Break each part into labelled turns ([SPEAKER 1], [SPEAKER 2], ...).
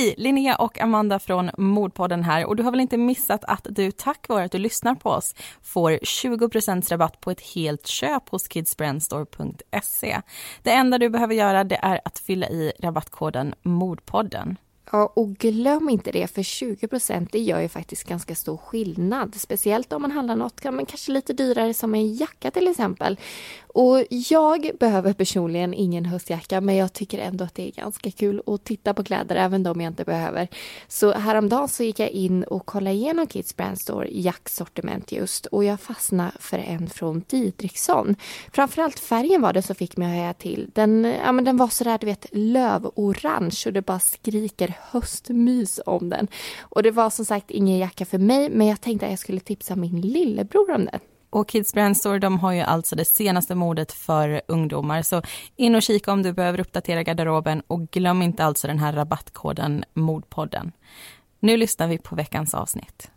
[SPEAKER 1] Hej! Linnea och Amanda från Mordpodden här och du har väl inte missat att du tack vare att du lyssnar på oss får 20% rabatt på ett helt köp hos kidsbrandstore.se. Det enda du behöver göra det är att fylla i rabattkoden Mordpodden.
[SPEAKER 2] Ja, och glöm inte det, för 20 det gör ju faktiskt ganska stor skillnad. Speciellt om man handlar något men kanske lite dyrare som en jacka till exempel. Och jag behöver personligen ingen höstjacka men jag tycker ändå att det är ganska kul att titta på kläder även de jag inte behöver. Så häromdagen så gick jag in och kollade igenom Kids Brand Store jacksortiment just och jag fastnade för en från Didriksson. Framförallt färgen var det som fick mig att höja till. Den, ja, men den var sådär du vet lövorange och det bara skriker höstmys om den. Och det var som sagt ingen jacka för mig men jag tänkte att jag skulle tipsa min lillebror om den.
[SPEAKER 1] Och Kids Brand Store, de har ju alltså det senaste modet för ungdomar. Så in och kika om du behöver uppdatera garderoben och glöm inte alltså den här rabattkoden Modpodden. Nu lyssnar vi på veckans avsnitt.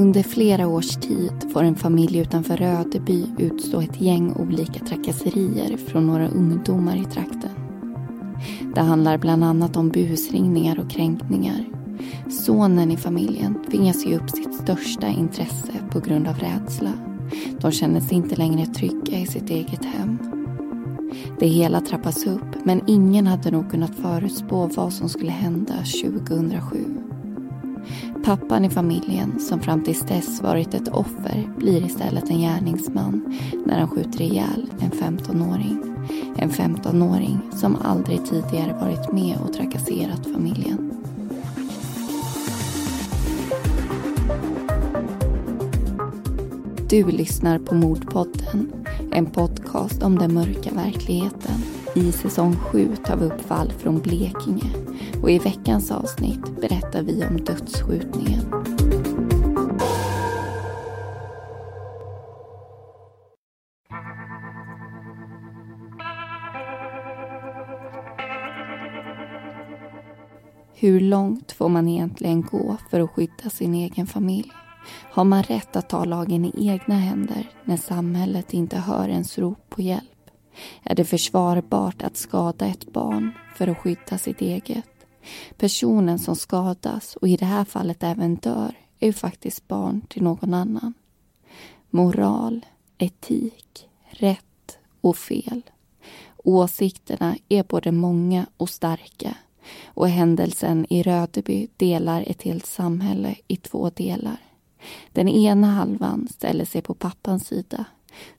[SPEAKER 2] Under flera års tid får en familj utanför Rödeby utstå ett gäng olika trakasserier från några ungdomar i trakten. Det handlar bland annat om busringningar och kränkningar. Sonen i familjen tvingas ge upp sitt största intresse på grund av rädsla. De känner sig inte längre trygga i sitt eget hem. Det hela trappas upp men ingen hade nog kunnat förutspå vad som skulle hända 2007. Pappan i familjen, som fram tills dess varit ett offer, blir istället en gärningsman när han skjuter ihjäl en 15-åring. En 15-åring som aldrig tidigare varit med och trakasserat familjen. Du lyssnar på Mordpodden, en podcast om den mörka verkligheten. I säsong 7 tar vi upp fall från Blekinge och i veckans avsnitt berättar vi om dödsskjutningen. Hur långt får man egentligen gå för att skydda sin egen familj? Har man rätt att ta lagen i egna händer när samhället inte hör ens rop på hjälp? Är det försvarbart att skada ett barn för att skydda sitt eget? Personen som skadas och i det här fallet även dör är ju faktiskt barn till någon annan. Moral, etik, rätt och fel. Åsikterna är både många och starka och händelsen i Rödeby delar ett helt samhälle i två delar. Den ena halvan ställer sig på pappans sida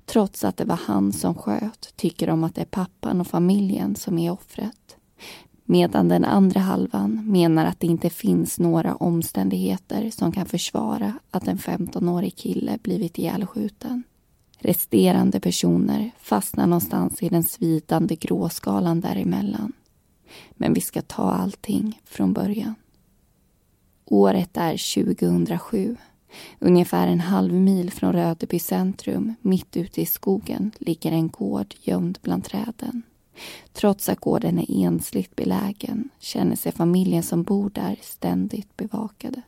[SPEAKER 2] trots att det var han som sköt tycker de att det är pappan och familjen som är offret. Medan den andra halvan menar att det inte finns några omständigheter som kan försvara att en 15-årig kille blivit ihjälskjuten. Resterande personer fastnar någonstans i den svidande gråskalan däremellan. Men vi ska ta allting från början. Året är 2007 Ungefär en halv mil från Rödeby centrum, mitt ute i skogen, ligger en gård gömd bland träden. Trots att gården är ensligt belägen känner sig familjen som bor där ständigt bevakade.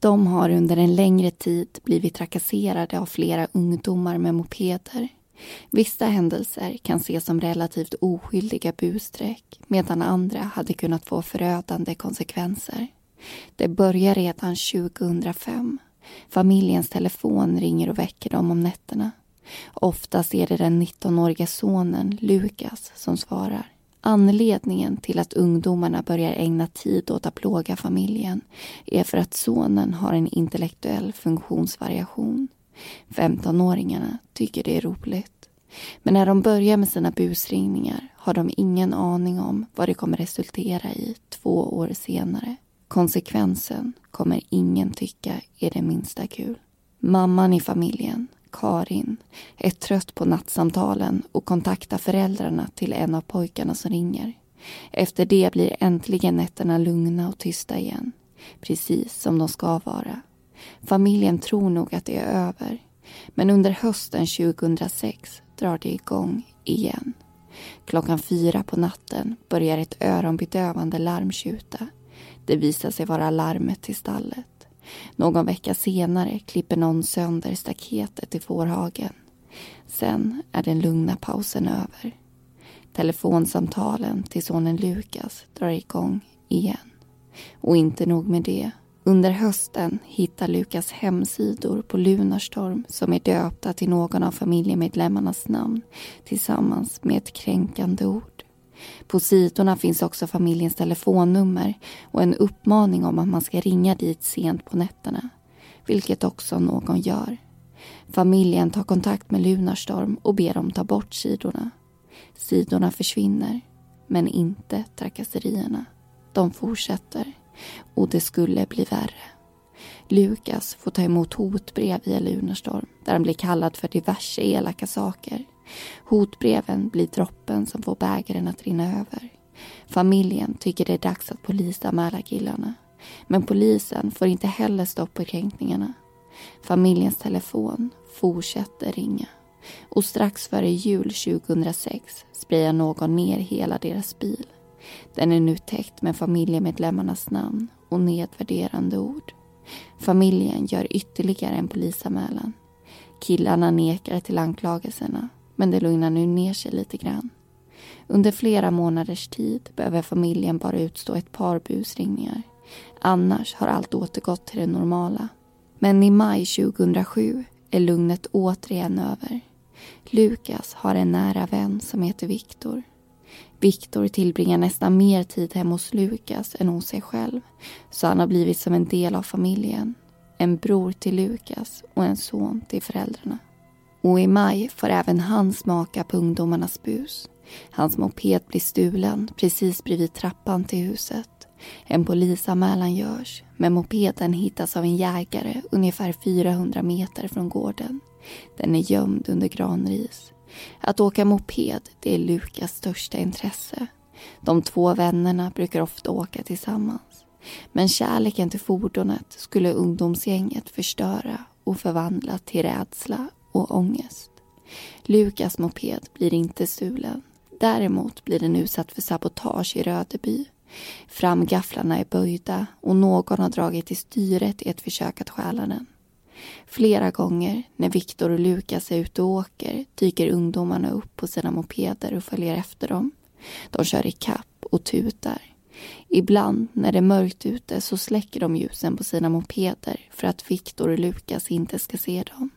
[SPEAKER 2] De har under en längre tid blivit trakasserade av flera ungdomar med mopeder. Vissa händelser kan ses som relativt oskyldiga busstreck medan andra hade kunnat få förödande konsekvenser. Det börjar redan 2005 Familjens telefon ringer och väcker dem om nätterna. Oftast är det den 19-åriga sonen, Lukas, som svarar. Anledningen till att ungdomarna börjar ägna tid åt att plåga familjen är för att sonen har en intellektuell funktionsvariation. 15-åringarna tycker det är roligt. Men när de börjar med sina busringningar har de ingen aning om vad det kommer resultera i två år senare. Konsekvensen kommer ingen tycka är det minsta kul. Mamman i familjen, Karin, är trött på nattsamtalen och kontaktar föräldrarna till en av pojkarna som ringer. Efter det blir äntligen nätterna lugna och tysta igen. Precis som de ska vara. Familjen tror nog att det är över. Men under hösten 2006 drar det igång igen. Klockan fyra på natten börjar ett öronbedövande larm tjuta. Det visar sig vara larmet till stallet. Någon vecka senare klipper någon sönder staketet i fårhagen. Sen är den lugna pausen över. Telefonsamtalen till sonen Lukas drar igång igen. Och inte nog med det. Under hösten hittar Lukas hemsidor på Lunarstorm som är döpta till någon av familjemedlemmarnas namn tillsammans med ett kränkande ord. På sidorna finns också familjens telefonnummer och en uppmaning om att man ska ringa dit sent på nätterna. Vilket också någon gör. Familjen tar kontakt med Lunarstorm och ber dem ta bort sidorna. Sidorna försvinner, men inte trakasserierna. De fortsätter och det skulle bli värre. Lukas får ta emot hotbrev via Lunarstorm där han blir kallad för diverse elaka saker. Hotbreven blir droppen som får bägaren att rinna över. Familjen tycker det är dags att polisanmäla killarna. Men polisen får inte heller stopp på kränkningarna. Familjens telefon fortsätter ringa. Och strax före jul 2006 sprayar någon ner hela deras bil. Den är nu täckt med familjemedlemmarnas namn och nedvärderande ord. Familjen gör ytterligare en polisanmälan. Killarna nekar till anklagelserna, men det lugnar nu ner sig lite grann. Under flera månaders tid behöver familjen bara utstå ett par busringningar. Annars har allt återgått till det normala. Men i maj 2007 är lugnet återigen över. Lukas har en nära vän som heter Viktor. Viktor tillbringar nästan mer tid hemma hos Lukas än hos sig själv. Så han har blivit som en del av familjen. En bror till Lukas och en son till föräldrarna. Och i maj får även han smaka på ungdomarnas bus. Hans moped blir stulen precis bredvid trappan till huset. En polisanmälan görs, men mopeden hittas av en jägare ungefär 400 meter från gården. Den är gömd under granris. Att åka moped, det är Lukas största intresse. De två vännerna brukar ofta åka tillsammans. Men kärleken till fordonet skulle ungdomsgänget förstöra och förvandla till rädsla och ångest. Lukas moped blir inte stulen. Däremot blir den utsatt för sabotage i Rödeby. Framgafflarna är böjda och någon har dragit i styret i ett försök att stjäla den. Flera gånger när Viktor och Lukas är ute och åker dyker ungdomarna upp på sina mopeder och följer efter dem. De kör i kapp och tutar. Ibland när det är mörkt ute så släcker de ljusen på sina mopeder för att Viktor och Lukas inte ska se dem.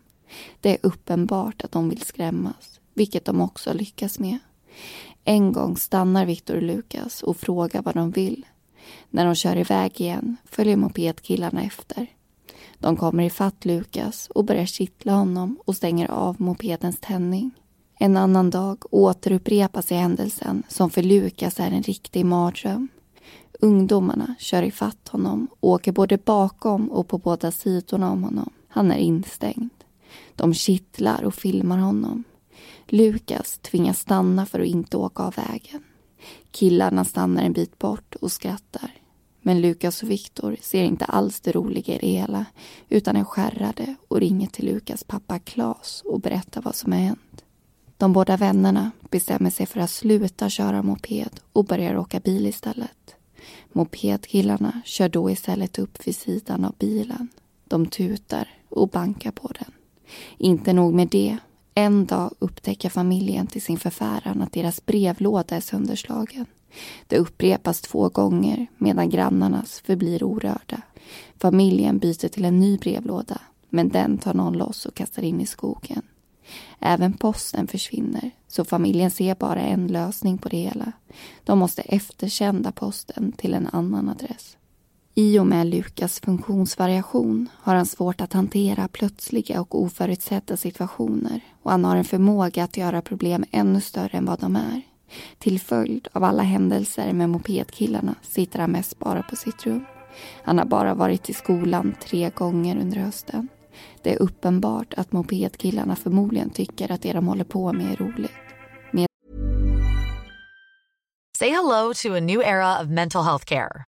[SPEAKER 2] Det är uppenbart att de vill skrämmas, vilket de också lyckas med. En gång stannar Viktor och Lukas och frågar vad de vill. När de kör iväg igen följer mopedkillarna efter. De kommer ifatt Lukas och börjar kittla honom och stänger av mopedens tändning. En annan dag återupprepas i händelsen som för Lukas är en riktig mardröm. Ungdomarna kör ifatt honom och åker både bakom och på båda sidorna om honom. Han är instängd. De kittlar och filmar honom. Lukas tvingas stanna för att inte åka av vägen. Killarna stannar en bit bort och skrattar. Men Lukas och Viktor ser inte alls det roliga i det hela utan är skärrade och ringer till Lukas pappa Klas och berättar vad som har hänt. De båda vännerna bestämmer sig för att sluta köra moped och börjar åka bil istället. Mopedkillarna kör då istället upp vid sidan av bilen. De tutar och bankar på den. Inte nog med det. En dag upptäcker familjen till sin förfäran att deras brevlåda är sönderslagen. Det upprepas två gånger medan grannarnas förblir orörda. Familjen byter till en ny brevlåda men den tar någon loss och kastar in i skogen. Även posten försvinner så familjen ser bara en lösning på det hela. De måste eftersända posten till en annan adress. I och med Lukas funktionsvariation har han svårt att hantera plötsliga och oförutsedda situationer och han har en förmåga att göra problem ännu större än vad de är. Till följd av alla händelser med mopedkillarna sitter han mest bara på sitt rum. Han har bara varit i skolan tre gånger under hösten. Det är uppenbart att mopedkillarna förmodligen tycker att det de håller på med är roligt. Med
[SPEAKER 3] Say hello to a new era of mental health care.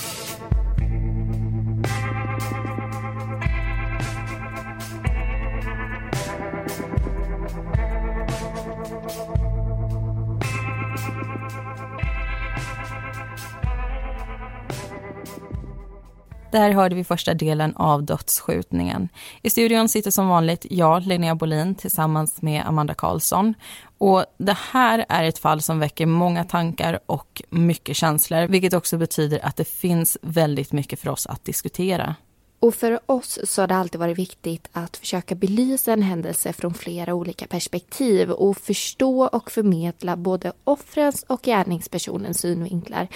[SPEAKER 1] Där hörde vi första delen av dödsskjutningen. I studion sitter som vanligt jag, Linnea Bolin, tillsammans med Amanda Karlsson. Och det här är ett fall som väcker många tankar och mycket känslor, vilket också betyder att det finns väldigt mycket för oss att diskutera.
[SPEAKER 4] Och för oss så har det alltid varit viktigt att försöka belysa en händelse från flera olika perspektiv och förstå och förmedla både offrens och gärningspersonens synvinklar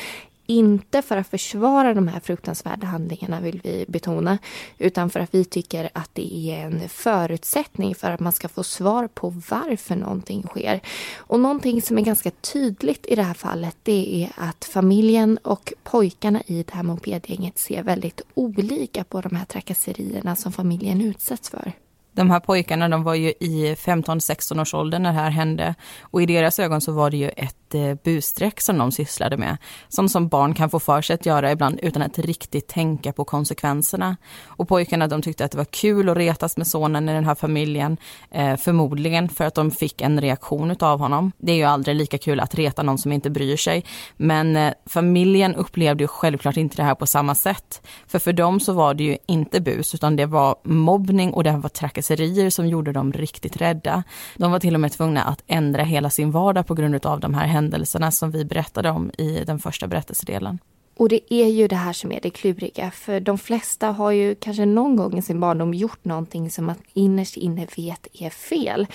[SPEAKER 4] inte för att försvara de här fruktansvärda handlingarna vill vi betona, utan för att vi tycker att det är en förutsättning för att man ska få svar på varför någonting sker. Och någonting som är ganska tydligt i det här fallet, det är att familjen och pojkarna i det här mopedgänget ser väldigt olika på de här trakasserierna som familjen utsätts för.
[SPEAKER 1] De här pojkarna de var ju i 15-16 års ålder när det här hände och i deras ögon så var det ju ett eh, busstreck som de sysslade med. Som som barn kan få för sig att göra ibland utan att riktigt tänka på konsekvenserna. Och pojkarna de tyckte att det var kul att retas med sonen i den här familjen. Eh, förmodligen för att de fick en reaktion av honom. Det är ju aldrig lika kul att reta någon som inte bryr sig. Men eh, familjen upplevde ju självklart inte det här på samma sätt. För för dem så var det ju inte bus utan det var mobbning och det var trakasserier trakasserier som gjorde dem riktigt rädda. De var till och med tvungna att ändra hela sin vardag på grund av de här händelserna som vi berättade om i den första berättelsedelen.
[SPEAKER 4] Och det är ju det här som är det kluriga. För de flesta har ju kanske någon gång i sin barndom gjort någonting som man innerst inne vet är fel.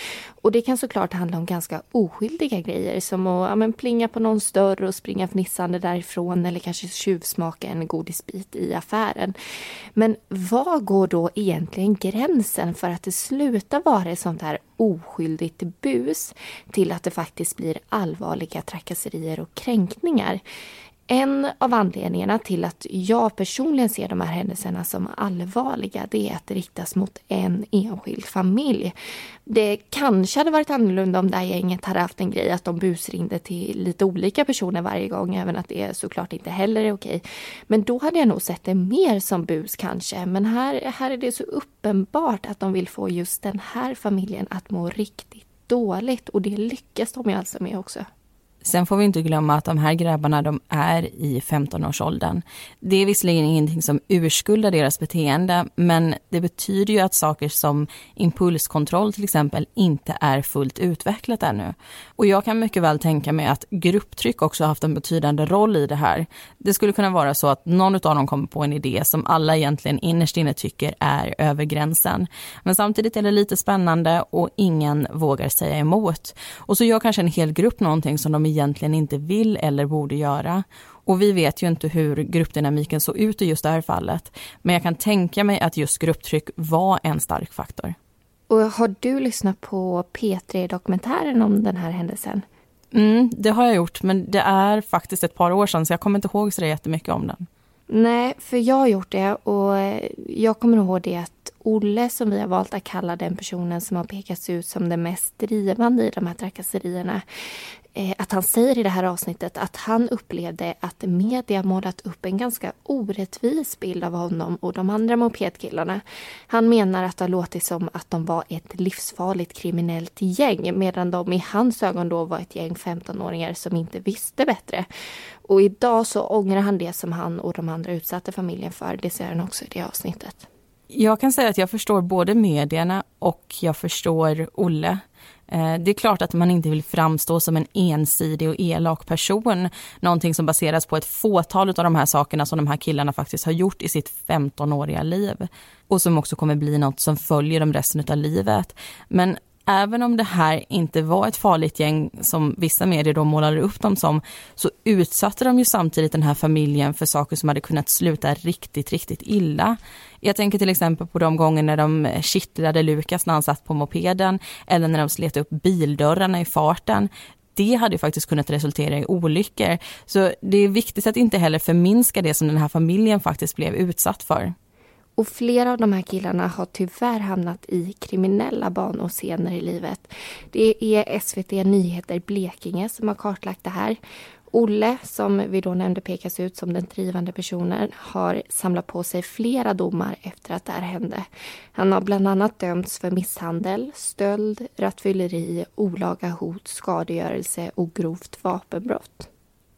[SPEAKER 4] Och det kan såklart handla om ganska oskyldiga grejer som att ja, men plinga på någon större och springa fnissande därifrån eller kanske tjuvsmaka en godisbit i affären. Men var går då egentligen gränsen för att det slutar vara ett sånt här oskyldigt bus till att det faktiskt blir allvarliga trakasserier och kränkningar? En av anledningarna till att jag personligen ser de här händelserna som allvarliga det är att det riktas mot en enskild familj. Det kanske hade varit annorlunda om det här gänget hade haft en grej att de busringde till lite olika personer varje gång, även att det såklart inte heller är okej. Men då hade jag nog sett det mer som bus kanske. Men här, här är det så uppenbart att de vill få just den här familjen att må riktigt dåligt och det lyckas de ju alltså med också.
[SPEAKER 1] Sen får vi inte glömma att de här grabbarna de är i 15-årsåldern. Det är visserligen ingenting som urskuldar deras beteende men det betyder ju att saker som impulskontroll till exempel inte är fullt utvecklat ännu. Och jag kan mycket väl tänka mig att grupptryck också har haft en betydande roll i det här. Det skulle kunna vara så att någon av dem kommer på en idé som alla egentligen innerst inne tycker är över gränsen. Men samtidigt är det lite spännande och ingen vågar säga emot. Och så gör kanske en hel grupp någonting som de egentligen inte vill eller borde göra. Och vi vet ju inte hur gruppdynamiken såg ut i just det här fallet. Men jag kan tänka mig att just grupptryck var en stark faktor.
[SPEAKER 4] Och har du lyssnat på P3-dokumentären om den här händelsen?
[SPEAKER 1] Mm, det har jag gjort, men det är faktiskt ett par år sedan så jag kommer inte ihåg så jättemycket om den.
[SPEAKER 4] Nej, för jag har gjort det och jag kommer ihåg det att Olle, som vi har valt att kalla den personen som har pekats ut som den mest drivande i de här trakasserierna, eh, att han säger i det här avsnittet att han upplevde att media målat upp en ganska orättvis bild av honom och de andra mopedkillarna. Han menar att det har låtit som att de var ett livsfarligt kriminellt gäng medan de i hans ögon då var ett gäng 15-åringar som inte visste bättre. Och idag så ångrar han det som han och de andra utsatte familjen för. Det säger han också i det avsnittet.
[SPEAKER 1] Jag kan säga att jag förstår både medierna och jag förstår Olle. Eh, det är klart att man inte vill framstå som en ensidig och elak person, någonting som baseras på ett fåtal av de här sakerna som de här killarna faktiskt har gjort i sitt 15-åriga liv och som också kommer bli något som följer dem resten av livet. Men även om det här inte var ett farligt gäng som vissa medier då målade upp dem som, så utsatte de ju samtidigt den här familjen för saker som hade kunnat sluta riktigt, riktigt illa. Jag tänker till exempel på de gånger när de eh, kittlade Lukas när han satt på mopeden, eller när de slet upp bildörrarna i farten det hade faktiskt kunnat resultera i olyckor. Så det är viktigt att inte heller förminska det som den här familjen faktiskt blev utsatt för.
[SPEAKER 2] Och flera av de här killarna har tyvärr hamnat i kriminella banor senare i livet. Det är SVT Nyheter Blekinge som har kartlagt det här. Olle, som vi då nämnde pekas ut som den drivande personen, har samlat på sig flera domar efter att det här hände. Han har bland annat dömts för misshandel, stöld, rattfylleri, olaga hot, skadegörelse och grovt vapenbrott.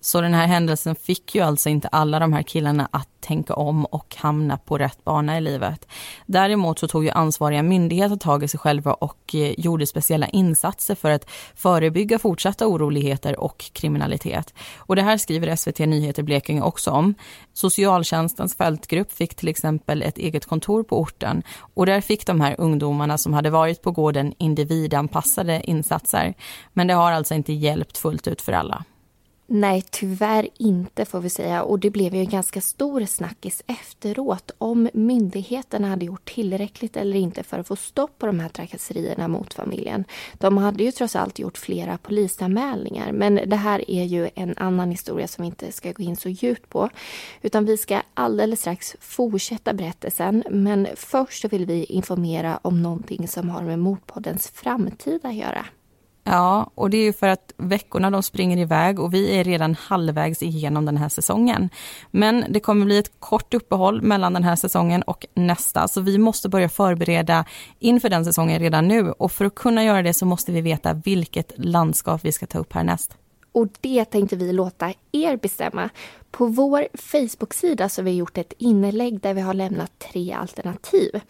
[SPEAKER 1] Så den här händelsen fick ju alltså inte alla de här killarna att tänka om och hamna på rätt bana i livet. Däremot så tog ju ansvariga myndigheter tag i sig själva och eh, gjorde speciella insatser för att förebygga fortsatta oroligheter och kriminalitet. Och det här skriver SVT Nyheter Blekinge också om. Socialtjänstens fältgrupp fick till exempel ett eget kontor på orten och där fick de här ungdomarna som hade varit på gården individanpassade insatser. Men det har alltså inte hjälpt fullt ut för alla.
[SPEAKER 2] Nej, tyvärr inte får vi säga. Och det blev ju en ganska stor snackis efteråt om myndigheterna hade gjort tillräckligt eller inte för att få stopp på de här trakasserierna mot familjen. De hade ju trots allt gjort flera polisanmälningar. Men det här är ju en annan historia som vi inte ska gå in så djupt på. Utan vi ska alldeles strax fortsätta berättelsen. Men först vill vi informera om någonting som har med Mordpoddens framtid att göra.
[SPEAKER 1] Ja, och det är ju för att veckorna de springer iväg och vi är redan halvvägs igenom den här säsongen. Men det kommer bli ett kort uppehåll mellan den här säsongen och nästa, så vi måste börja förbereda inför den säsongen redan nu och för att kunna göra det så måste vi veta vilket landskap vi ska ta upp härnäst.
[SPEAKER 2] Och det tänkte vi låta er bestämma. På vår Facebook-sida så har vi gjort ett inlägg där vi har lämnat tre alternativ.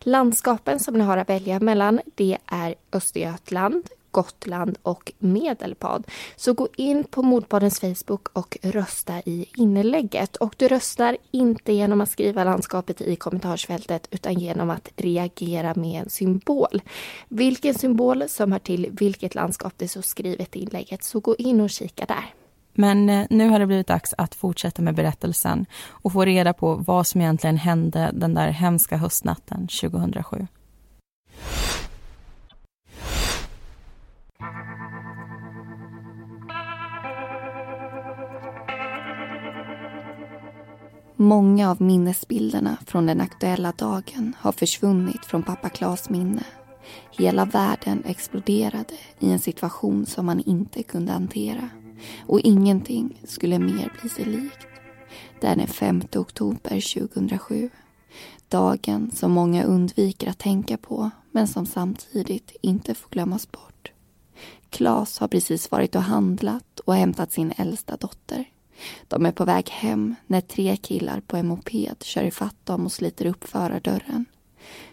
[SPEAKER 2] Landskapen som ni har att välja mellan det är Östergötland, Gotland och Medelpad. Så gå in på Mordpoddens Facebook och rösta i inlägget. Och du röstar inte genom att skriva landskapet i kommentarsfältet utan genom att reagera med en symbol. Vilken symbol som hör till vilket landskap det är så skrivet i inlägget. Så gå in och kika där.
[SPEAKER 1] Men eh, nu har det blivit dags att fortsätta med berättelsen och få reda på vad som egentligen hände den där hemska höstnatten 2007.
[SPEAKER 2] Många av minnesbilderna från den aktuella dagen har försvunnit från pappa Klas minne. Hela världen exploderade i en situation som man inte kunde hantera. Och ingenting skulle mer bli sig likt. Det är den 5 oktober 2007. Dagen som många undviker att tänka på men som samtidigt inte får glömmas bort. Klas har precis varit och handlat och hämtat sin äldsta dotter. De är på väg hem när tre killar på en moped kör ifatt dem och sliter upp förardörren.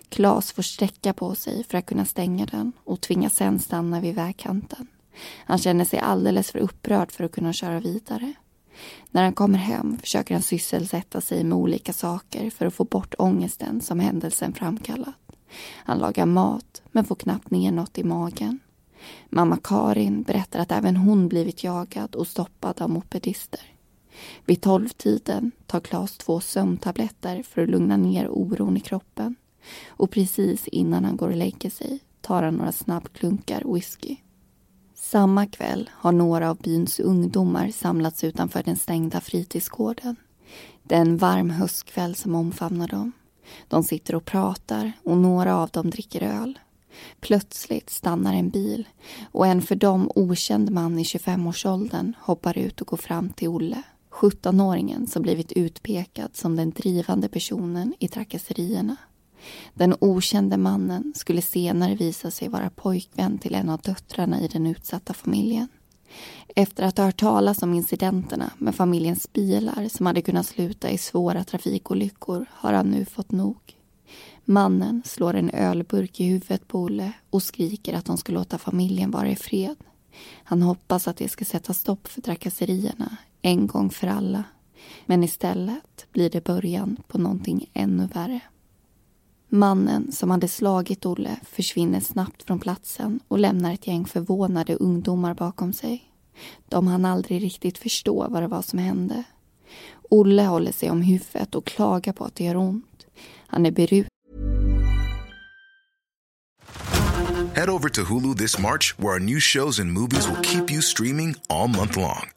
[SPEAKER 2] Klas får sträcka på sig för att kunna stänga den och tvingas sen stanna vid vägkanten. Han känner sig alldeles för upprörd för att kunna köra vidare. När han kommer hem försöker han sysselsätta sig med olika saker för att få bort ångesten som händelsen framkallat. Han lagar mat men får knappt ner något i magen. Mamma Karin berättar att även hon blivit jagad och stoppad av mopedister. Vid tolvtiden tar Klas två sömntabletter för att lugna ner oron i kroppen. Och precis innan han går och lägger sig tar han några snabbklunkar whisky. Samma kväll har några av byns ungdomar samlats utanför den stängda fritidsgården. Det är en varm höstkväll som omfamnar dem. De sitter och pratar och några av dem dricker öl. Plötsligt stannar en bil och en för dem okänd man i 25-årsåldern hoppar ut och går fram till Olle. 17-åringen som blivit utpekad som den drivande personen i trakasserierna. Den okände mannen skulle senare visa sig vara pojkvän till en av döttrarna i den utsatta familjen. Efter att ha hört talas om incidenterna med familjens bilar som hade kunnat sluta i svåra trafikolyckor har han nu fått nog. Mannen slår en ölburk i huvudet på Olle och skriker att de ska låta familjen vara i fred. Han hoppas att det ska sätta stopp för trakasserierna en gång för alla. Men istället blir det början på någonting ännu värre. Mannen som hade slagit Olle försvinner snabbt från platsen och lämnar ett gäng förvånade ungdomar bakom sig. De hann aldrig riktigt förstå vad det var som hände. Olle håller sig om huvudet och klagar på att det gör ont. Han är berusad.
[SPEAKER 5] Head over to Hulu this March, where our new shows and movies will keep you streaming all month long.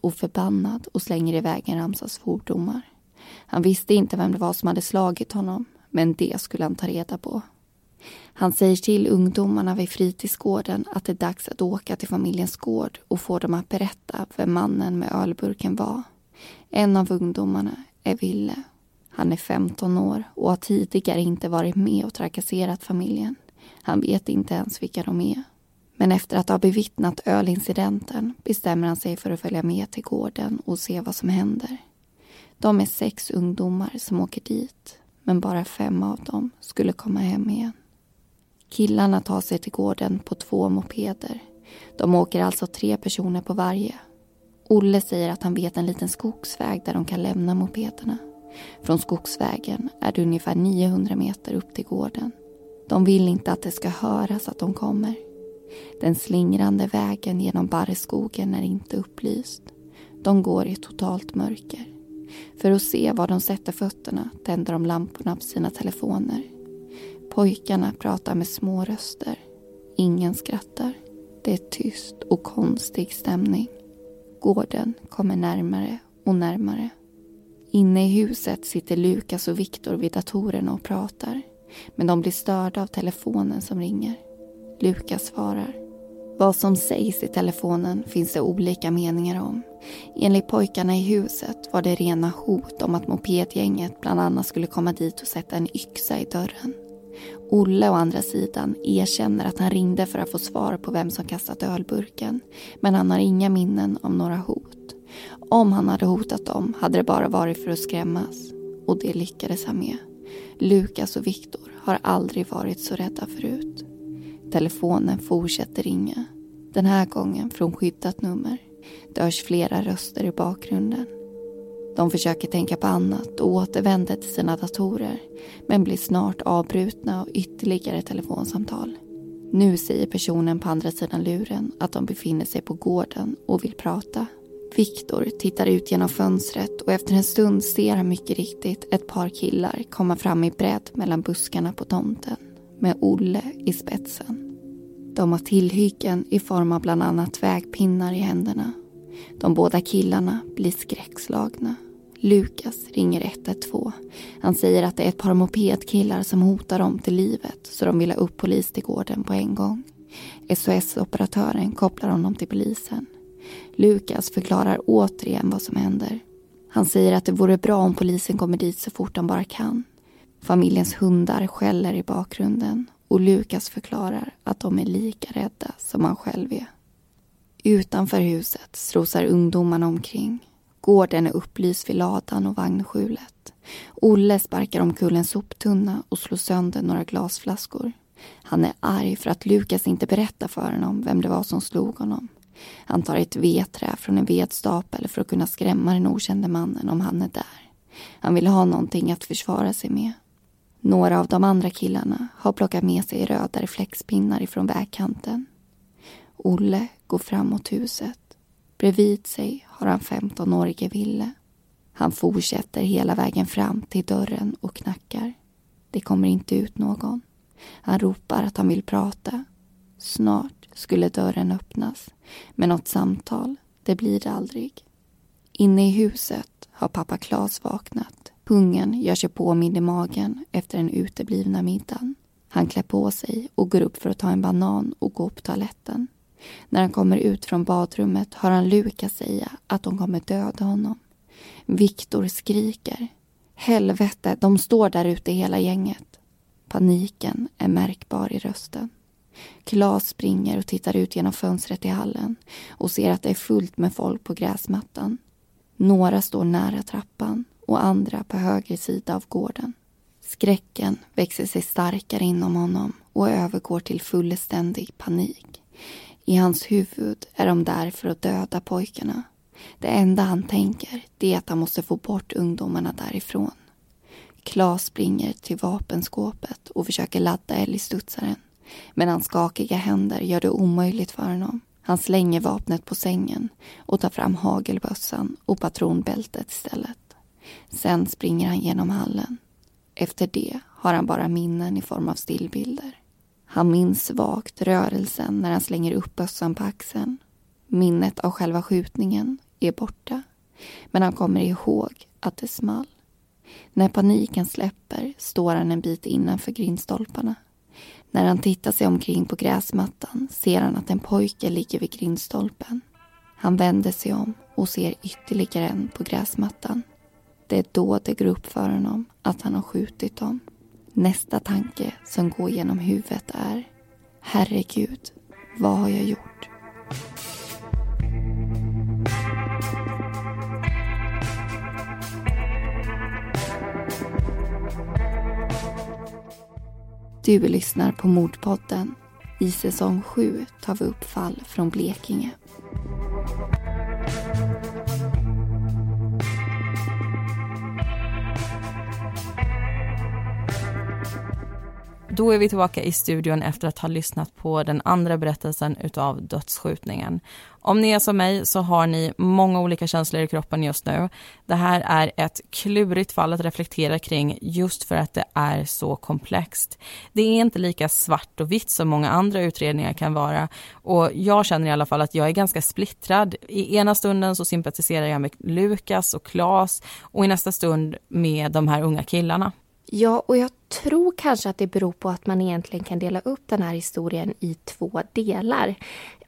[SPEAKER 2] och förbannad och slänger iväg en ramsa svordomar. Han visste inte vem det var som hade slagit honom, men det skulle han ta reda på. Han säger till ungdomarna vid fritidsgården att det är dags att åka till familjens gård och få dem att berätta vem mannen med ölburken var. En av ungdomarna är Ville. Han är 15 år och har tidigare inte varit med och trakasserat familjen. Han vet inte ens vilka de är. Men efter att ha bevittnat ölincidenten bestämmer han sig för att följa med till gården och se vad som händer. De är sex ungdomar som åker dit, men bara fem av dem skulle komma hem igen. Killarna tar sig till gården på två mopeder. De åker alltså tre personer på varje. Olle säger att han vet en liten skogsväg där de kan lämna mopederna. Från skogsvägen är det ungefär 900 meter upp till gården. De vill inte att det ska höras att de kommer. Den slingrande vägen genom barrskogen är inte upplyst. De går i totalt mörker. För att se var de sätter fötterna tänder de lamporna på sina telefoner. Pojkarna pratar med små röster. Ingen skrattar. Det är tyst och konstig stämning. Gården kommer närmare och närmare. Inne i huset sitter Lukas och Viktor vid datorerna och pratar. Men de blir störda av telefonen som ringer. Lukas svarar. Vad som sägs i telefonen finns det olika meningar om. Enligt pojkarna i huset var det rena hot om att mopedgänget bland annat skulle komma dit och sätta en yxa i dörren. Olle å andra sidan erkänner att han ringde för att få svar på vem som kastat ölburken. Men han har inga minnen om några hot. Om han hade hotat dem hade det bara varit för att skrämmas. Och det lyckades han med. Lukas och Viktor har aldrig varit så rädda förut. Telefonen fortsätter ringa. Den här gången från skyddat nummer. Det hörs flera röster i bakgrunden. De försöker tänka på annat och återvänder till sina datorer men blir snart avbrutna av ytterligare telefonsamtal. Nu säger personen på andra sidan luren att de befinner sig på gården och vill prata. Viktor tittar ut genom fönstret och efter en stund ser han mycket riktigt ett par killar komma fram i bredd mellan buskarna på tomten med Olle i spetsen. De har tillhyggen i form av bland annat vägpinnar i händerna. De båda killarna blir skräckslagna. Lukas ringer 112. Han säger att det är ett par mopedkillar som hotar dem till livet så de vill ha upp polis till gården på en gång. SOS-operatören kopplar honom till polisen. Lukas förklarar återigen vad som händer. Han säger att det vore bra om polisen kommer dit så fort de bara kan. Familjens hundar skäller i bakgrunden och Lukas förklarar att de är lika rädda som han själv är. Utanför huset strosar ungdomarna omkring. Gården är upplyst vid ladan och vagnskjulet. Olle sparkar omkull en soptunna och slår sönder några glasflaskor. Han är arg för att Lukas inte berättar för honom vem det var som slog honom. Han tar ett vedträ från en vedstapel för att kunna skrämma den okände mannen om han är där. Han vill ha någonting att försvara sig med. Några av de andra killarna har plockat med sig röda reflexpinnar ifrån vägkanten. Olle går fram mot huset. Bredvid sig har han 15-årige Ville. Han fortsätter hela vägen fram till dörren och knackar. Det kommer inte ut någon. Han ropar att han vill prata. Snart skulle dörren öppnas. Men något samtal, det blir det aldrig. Inne i huset har pappa Klas vaknat. Hungern gör sig påmind i magen efter den uteblivna middagen. Han klär på sig och går upp för att ta en banan och gå på toaletten. När han kommer ut från badrummet hör han Lukas säga att de kommer döda honom. Viktor skriker. Helvete, de står där ute hela gänget. Paniken är märkbar i rösten. Klas springer och tittar ut genom fönstret i hallen och ser att det är fullt med folk på gräsmattan. Några står nära trappan och andra på höger sida av gården. Skräcken växer sig starkare inom honom och övergår till fullständig panik. I hans huvud är de där för att döda pojkarna. Det enda han tänker är att han måste få bort ungdomarna därifrån. Klas springer till vapenskåpet och försöker ladda älgstudsaren. Men hans skakiga händer gör det omöjligt för honom. Han slänger vapnet på sängen och tar fram hagelbössan och patronbältet istället. Sen springer han genom hallen. Efter det har han bara minnen i form av stillbilder. Han minns vagt rörelsen när han slänger upp bössan på axeln. Minnet av själva skjutningen är borta. Men han kommer ihåg att det small. När paniken släpper står han en bit innanför grindstolparna. När han tittar sig omkring på gräsmattan ser han att en pojke ligger vid grindstolpen. Han vänder sig om och ser ytterligare en på gräsmattan. Det är då det går upp för honom att han har skjutit dem. Nästa tanke som går genom huvudet är Herregud, vad har jag gjort? Du lyssnar på Mordpodden. I säsong 7 tar vi upp fall från Blekinge.
[SPEAKER 1] Då är vi tillbaka i studion efter att ha lyssnat på den andra berättelsen utav dödsskjutningen. Om ni är som mig så har ni många olika känslor i kroppen just nu. Det här är ett klurigt fall att reflektera kring just för att det är så komplext. Det är inte lika svart och vitt som många andra utredningar kan vara och jag känner i alla fall att jag är ganska splittrad. I ena stunden så sympatiserar jag med Lukas och Klas och i nästa stund med de här unga killarna.
[SPEAKER 4] Ja, och jag tror kanske att det beror på att man egentligen kan dela upp den här historien i två delar.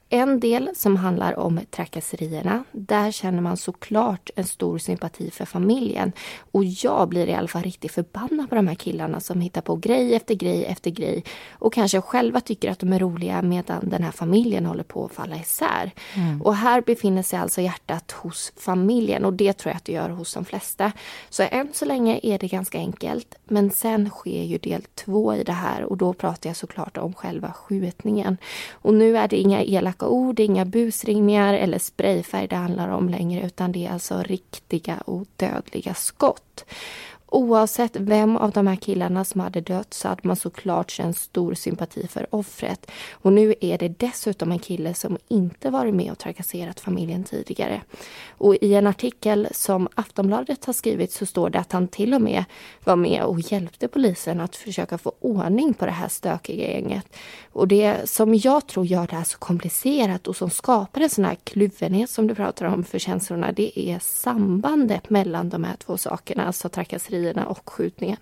[SPEAKER 4] En del som handlar om trakasserierna. Där känner man såklart en stor sympati för familjen. Och jag blir i alla fall riktigt förbannad på de här killarna som hittar på grej efter grej efter grej och kanske själva tycker att de är roliga medan den här familjen håller på att falla isär. Mm. Och här befinner sig alltså hjärtat hos familjen och det tror jag att det gör hos de flesta. Så än så länge är det ganska enkelt. Men sen sker ju del två i det här och då pratar jag såklart om själva skjutningen. Och nu är det inga elaka elaka ord, inga busringningar eller sprayfärg det handlar om längre utan det är alltså riktiga och dödliga skott. Oavsett vem av de här killarna som hade dött så hade man såklart känt stor sympati för offret. Och nu är det dessutom en kille som inte varit med och trakasserat familjen tidigare. Och i en artikel som Aftonbladet har skrivit så står det att han till och med var med och hjälpte polisen att försöka få ordning på det här stökiga gänget. Och det som jag tror gör det här så komplicerat och som skapar en sån här kluvenhet som du pratar om för känslorna, det är sambandet mellan de här två sakerna, alltså trakasseri trakassierna och skjutningen.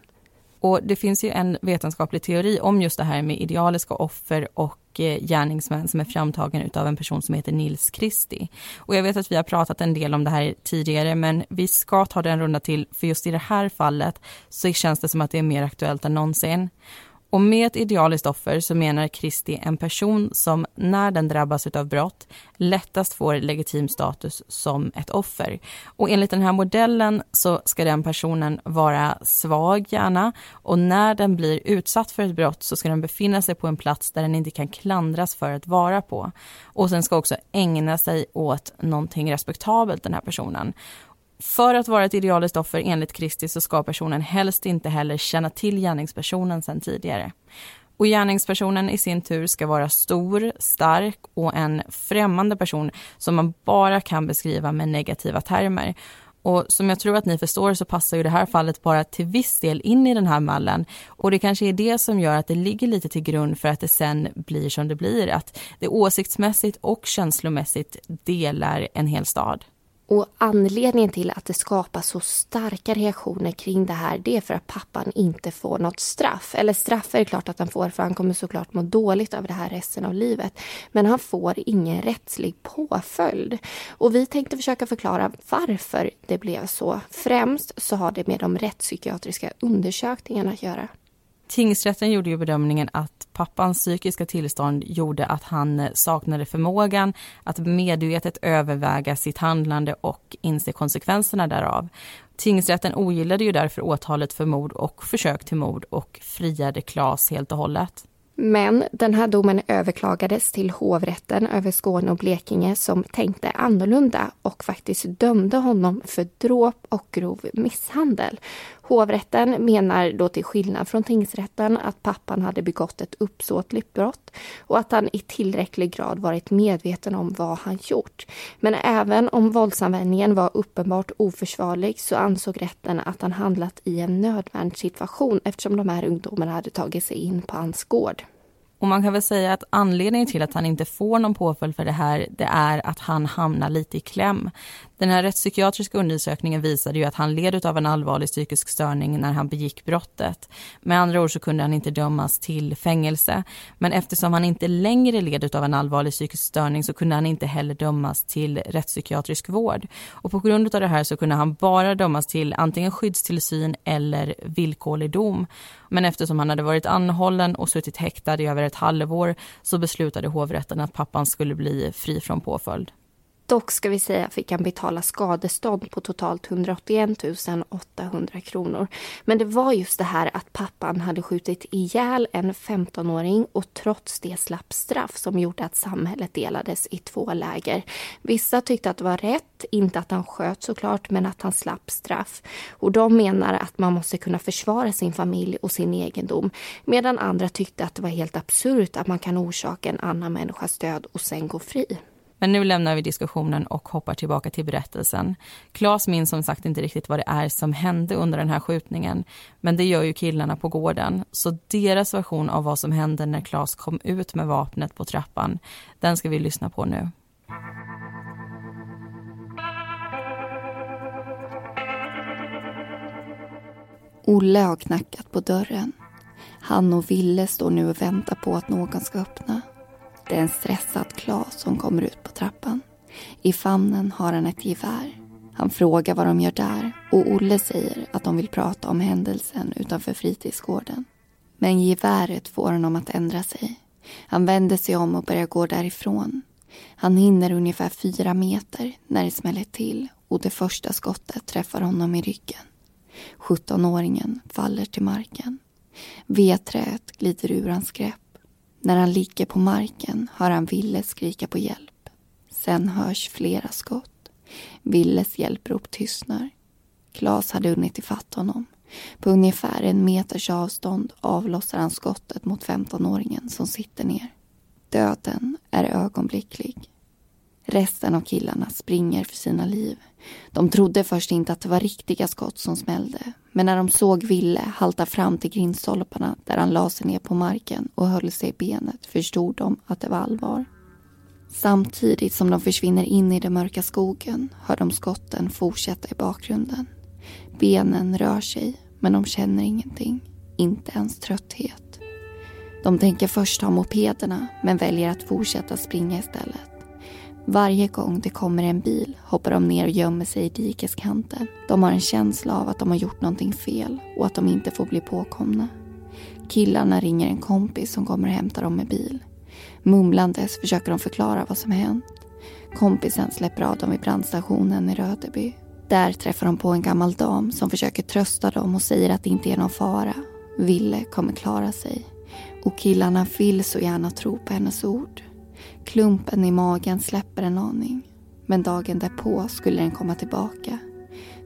[SPEAKER 1] Och det finns ju en vetenskaplig teori om just det här med idealiska offer och eh, gärningsmän som är framtagen utav en person som heter Nils Christie. Och jag vet att vi har pratat en del om det här tidigare men vi ska ta den runda till för just i det här fallet så känns det som att det är mer aktuellt än någonsin. Och med ett idealiskt offer så menar Kristi en person som när den drabbas av brott lättast får legitim status som ett offer. Och enligt den här modellen så ska den personen vara svag gärna och när den blir utsatt för ett brott så ska den befinna sig på en plats där den inte kan klandras för att vara på. Och sen ska också ägna sig åt någonting respektabelt den här personen. För att vara ett idealiskt offer enligt Kristi så ska personen helst inte heller känna till gärningspersonen sedan tidigare. Och gärningspersonen i sin tur ska vara stor, stark och en främmande person som man bara kan beskriva med negativa termer. Och som jag tror att ni förstår så passar ju det här fallet bara till viss del in i den här mallen. Och det kanske är det som gör att det ligger lite till grund för att det sen blir som det blir. Att det åsiktsmässigt och känslomässigt delar en hel stad.
[SPEAKER 4] Och anledningen till att det skapas så starka reaktioner kring det här det är för att pappan inte får något straff. Eller straff är det klart att han får för han kommer såklart må dåligt av det här resten av livet. Men han får ingen rättslig påföljd. Och vi tänkte försöka förklara varför det blev så. Främst så har det med de rättspsykiatriska undersökningarna att göra.
[SPEAKER 1] Tingsrätten gjorde ju bedömningen att pappans psykiska tillstånd gjorde att han eh, saknade förmågan att medvetet överväga sitt handlande och inse konsekvenserna därav. Tingsrätten ogillade ju därför åtalet för mord och försök till mord och friade Klas helt och hållet.
[SPEAKER 4] Men den här domen överklagades till hovrätten över Skåne och Blekinge som tänkte annorlunda och faktiskt dömde honom för dråp och grov misshandel. Hovrätten menar då till skillnad från tingsrätten att pappan hade begått ett uppsåtligt brott och att han i tillräcklig grad varit medveten om vad han gjort. Men även om våldsanvändningen var uppenbart oförsvarlig så ansåg rätten att han handlat i en nödvärnssituation eftersom de här ungdomarna hade tagit sig in på hans gård.
[SPEAKER 1] Och man kan väl säga att anledningen till att han inte får någon påföljd för det här, det är att han hamnar lite i kläm. Den här rättspsykiatriska undersökningen visade ju att han led av en allvarlig psykisk störning när han begick brottet. Med andra ord så kunde han inte dömas till fängelse. Men eftersom han inte längre led av en allvarlig psykisk störning så kunde han inte heller dömas till rättspsykiatrisk vård. Och på grund av det här så kunde han bara dömas till antingen skyddstillsyn eller villkorlig dom. Men eftersom han hade varit anhållen och suttit häktad i över ett halvår så beslutade hovrätten att pappan skulle bli fri från påföljd.
[SPEAKER 4] Dock ska vi säga fick han betala skadestånd på totalt 181 800 kronor. Men det var just det här att pappan hade skjutit ihjäl en 15-åring och trots det slapp straff som gjorde att samhället delades i två läger. Vissa tyckte att det var rätt, inte att han sköt såklart, men att han slapp straff. Och de menar att man måste kunna försvara sin familj och sin egendom. Medan andra tyckte att det var helt absurt att man kan orsaka en annan människas död och sen gå fri.
[SPEAKER 1] Men nu lämnar vi diskussionen och hoppar tillbaka till berättelsen. Klas minns som sagt inte riktigt vad det är som hände under den här skjutningen. Men det gör ju killarna på gården. Så deras version av vad som hände när Klas kom ut med vapnet på trappan, den ska vi lyssna på nu.
[SPEAKER 2] Olle har knackat på dörren. Han och Ville står nu och väntar på att någon ska öppna. Det är en stressad Klas som kommer ut på trappan. I famnen har han ett gevär. Han frågar vad de gör där och Olle säger att de vill prata om händelsen utanför fritidsgården. Men geväret får honom att ändra sig. Han vänder sig om och börjar gå därifrån. Han hinner ungefär fyra meter när det smäller till och det första skottet träffar honom i ryggen. 17-åringen faller till marken. Vedträet glider ur hans grepp. När han ligger på marken hör han Ville skrika på hjälp. Sen hörs flera skott. Villes hjälprop tystnar. Klas hade hunnit ifatt honom. På ungefär en meters avstånd avlossar han skottet mot 15-åringen som sitter ner. Döden är ögonblicklig. Resten av killarna springer för sina liv. De trodde först inte att det var riktiga skott som smällde. Men när de såg Ville halta fram till grindstolparna där han la sig ner på marken och höll sig i benet förstod de att det var allvar. Samtidigt som de försvinner in i den mörka skogen hör de skotten fortsätta i bakgrunden. Benen rör sig, men de känner ingenting. Inte ens trötthet. De tänker först ta mopederna, men väljer att fortsätta springa istället. Varje gång det kommer en bil hoppar de ner och gömmer sig i dikeskanten. De har en känsla av att de har gjort någonting fel och att de inte får bli påkomna. Killarna ringer en kompis som kommer och hämtar dem med bil. Mumlandes försöker de förklara vad som hänt. Kompisen släpper av dem vid brandstationen i Rödeby. Där träffar de på en gammal dam som försöker trösta dem och säger att det inte är någon fara. Ville kommer klara sig. Och killarna vill så gärna tro på hennes ord. Klumpen i magen släpper en aning. Men dagen därpå skulle den komma tillbaka.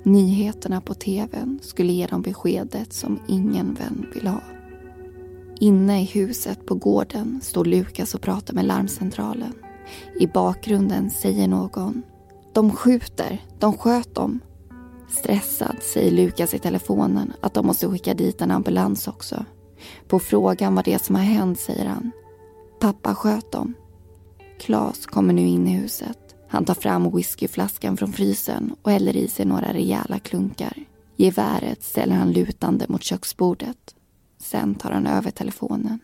[SPEAKER 2] Nyheterna på tvn skulle ge dem beskedet som ingen vän vill ha. Inne i huset på gården står Lukas och pratar med larmcentralen. I bakgrunden säger någon De skjuter, de sköt dem. Stressad säger Lukas i telefonen att de måste skicka dit en ambulans också. På frågan vad det är som har hänt säger han Pappa sköt dem. Klas kommer nu in i huset. Han tar fram whiskyflaskan från frysen och häller i sig några rejäla klunkar. Geväret ställer han lutande mot köksbordet. Sen tar han över telefonen.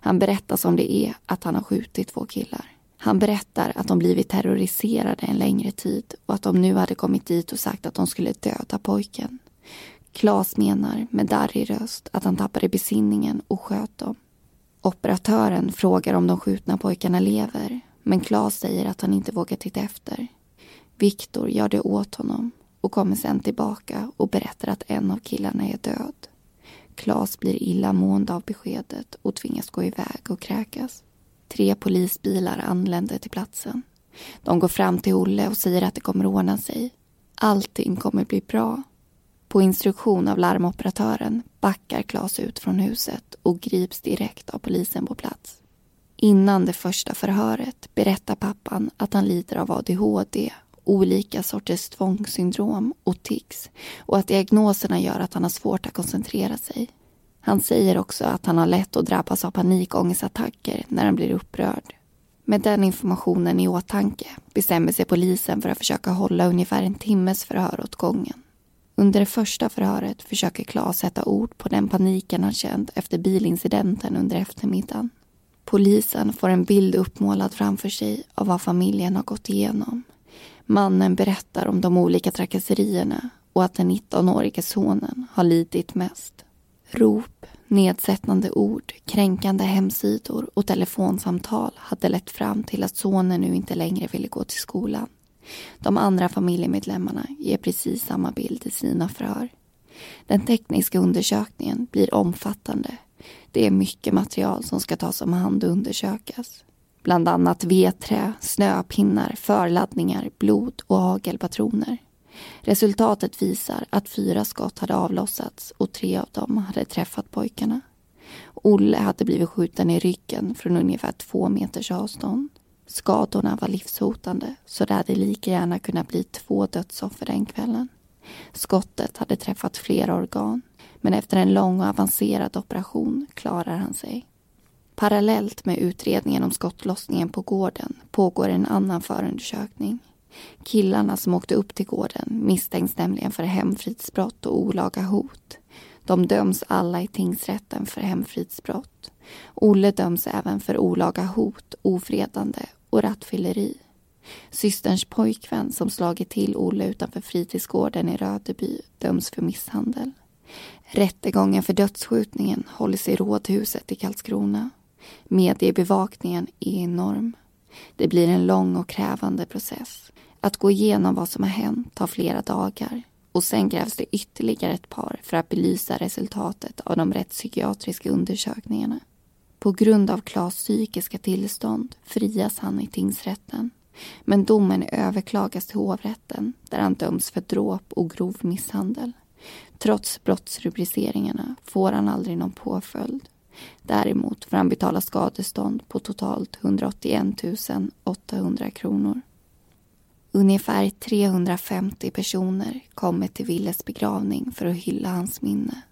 [SPEAKER 2] Han berättar som det är att han har skjutit två killar. Han berättar att de blivit terroriserade en längre tid och att de nu hade kommit dit och sagt att de skulle döda pojken. Klas menar med darrig röst att han tappade besinningen och sköt dem. Operatören frågar om de skjutna pojkarna lever men Klas säger att han inte vågar titta efter. Viktor gör det åt honom och kommer sen tillbaka och berättar att en av killarna är död. Klas blir illamående av beskedet och tvingas gå iväg och kräkas. Tre polisbilar anländer till platsen. De går fram till Olle och säger att det kommer ordna sig. Allting kommer bli bra. På instruktion av larmoperatören backar Klas ut från huset och grips direkt av polisen på plats. Innan det första förhöret berättar pappan att han lider av ADHD, olika sorters tvångssyndrom och tics och att diagnoserna gör att han har svårt att koncentrera sig. Han säger också att han har lätt att drabbas av panikångestattacker när han blir upprörd. Med den informationen i åtanke bestämmer sig polisen för att försöka hålla ungefär en timmes förhör åt gången. Under det första förhöret försöker Claes sätta ord på den paniken han känt efter bilincidenten under eftermiddagen. Polisen får en bild uppmålad framför sig av vad familjen har gått igenom. Mannen berättar om de olika trakasserierna och att den 19-årige sonen har lidit mest. Rop, nedsättande ord, kränkande hemsidor och telefonsamtal hade lett fram till att sonen nu inte längre ville gå till skolan. De andra familjemedlemmarna ger precis samma bild i sina förhör. Den tekniska undersökningen blir omfattande. Det är mycket material som ska tas om hand och undersökas. Bland annat vedträ, snöpinnar, förladdningar, blod och hagelpatroner. Resultatet visar att fyra skott hade avlossats och tre av dem hade träffat pojkarna. Olle hade blivit skjuten i ryggen från ungefär två meters avstånd. Skadorna var livshotande så det hade lika gärna kunnat bli två dödsoffer den kvällen. Skottet hade träffat flera organ men efter en lång och avancerad operation klarar han sig. Parallellt med utredningen om skottlossningen på gården pågår en annan förundersökning. Killarna som åkte upp till gården misstänks nämligen för hemfridsbrott och olaga hot. De döms alla i tingsrätten för hemfridsbrott. Olle döms även för olaga hot, ofredande och rattfylleri. Systerns pojkvän som slagit till Olle utanför fritidsgården i Rödeby döms för misshandel. Rättegången för dödsskjutningen hålls i Rådhuset i Karlskrona. Mediebevakningen är enorm. Det blir en lång och krävande process. Att gå igenom vad som har hänt tar flera dagar och sen krävs det ytterligare ett par för att belysa resultatet av de rättspsykiatriska undersökningarna. På grund av Klas psykiska tillstånd frias han i tingsrätten. Men domen överklagas till hovrätten där han döms för dråp och grov misshandel. Trots brottsrubriceringarna får han aldrig någon påföljd. Däremot får han betala skadestånd på totalt 181 800 kronor. Ungefär 350 personer kommer till Willes begravning för att hylla hans minne.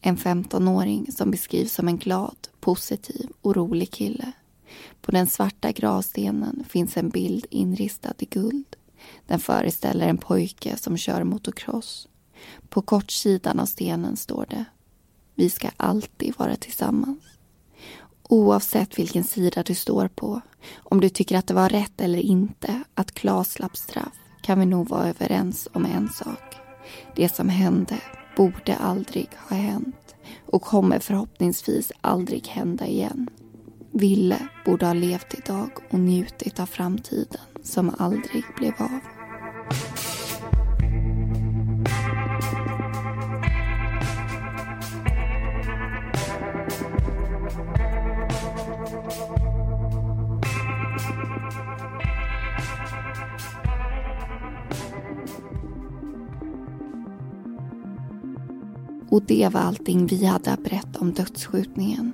[SPEAKER 2] En 15-åring som beskrivs som en glad, positiv och rolig kille. På den svarta gravstenen finns en bild inristad i guld. Den föreställer en pojke som kör motocross. På kortsidan av stenen står det Vi ska alltid vara tillsammans. Oavsett vilken sida du står på, om du tycker att det var rätt eller inte att Klas slapp straff, kan vi nog vara överens om en sak. Det som hände borde aldrig ha hänt och kommer förhoppningsvis aldrig hända igen. Ville borde ha levt idag och njutit av framtiden som aldrig blev av. det var allting vi hade att berätta om dödsskjutningen.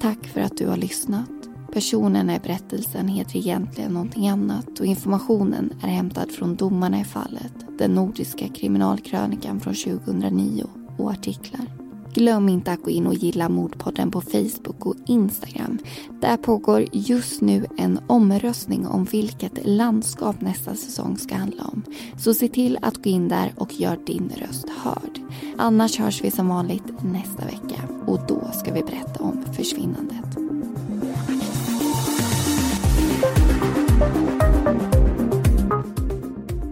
[SPEAKER 2] Tack för att du har lyssnat. Personerna i berättelsen heter egentligen någonting annat och informationen är hämtad från domarna i fallet, den nordiska kriminalkrönikan från 2009 och artiklar. Glöm inte att gå in och gilla Mordpodden på Facebook och Instagram. Där pågår just nu en omröstning om vilket landskap nästa säsong ska handla om. Så se till att gå in där och gör din röst hörd. Annars hörs vi som vanligt nästa vecka och då ska vi berätta om försvinnandet.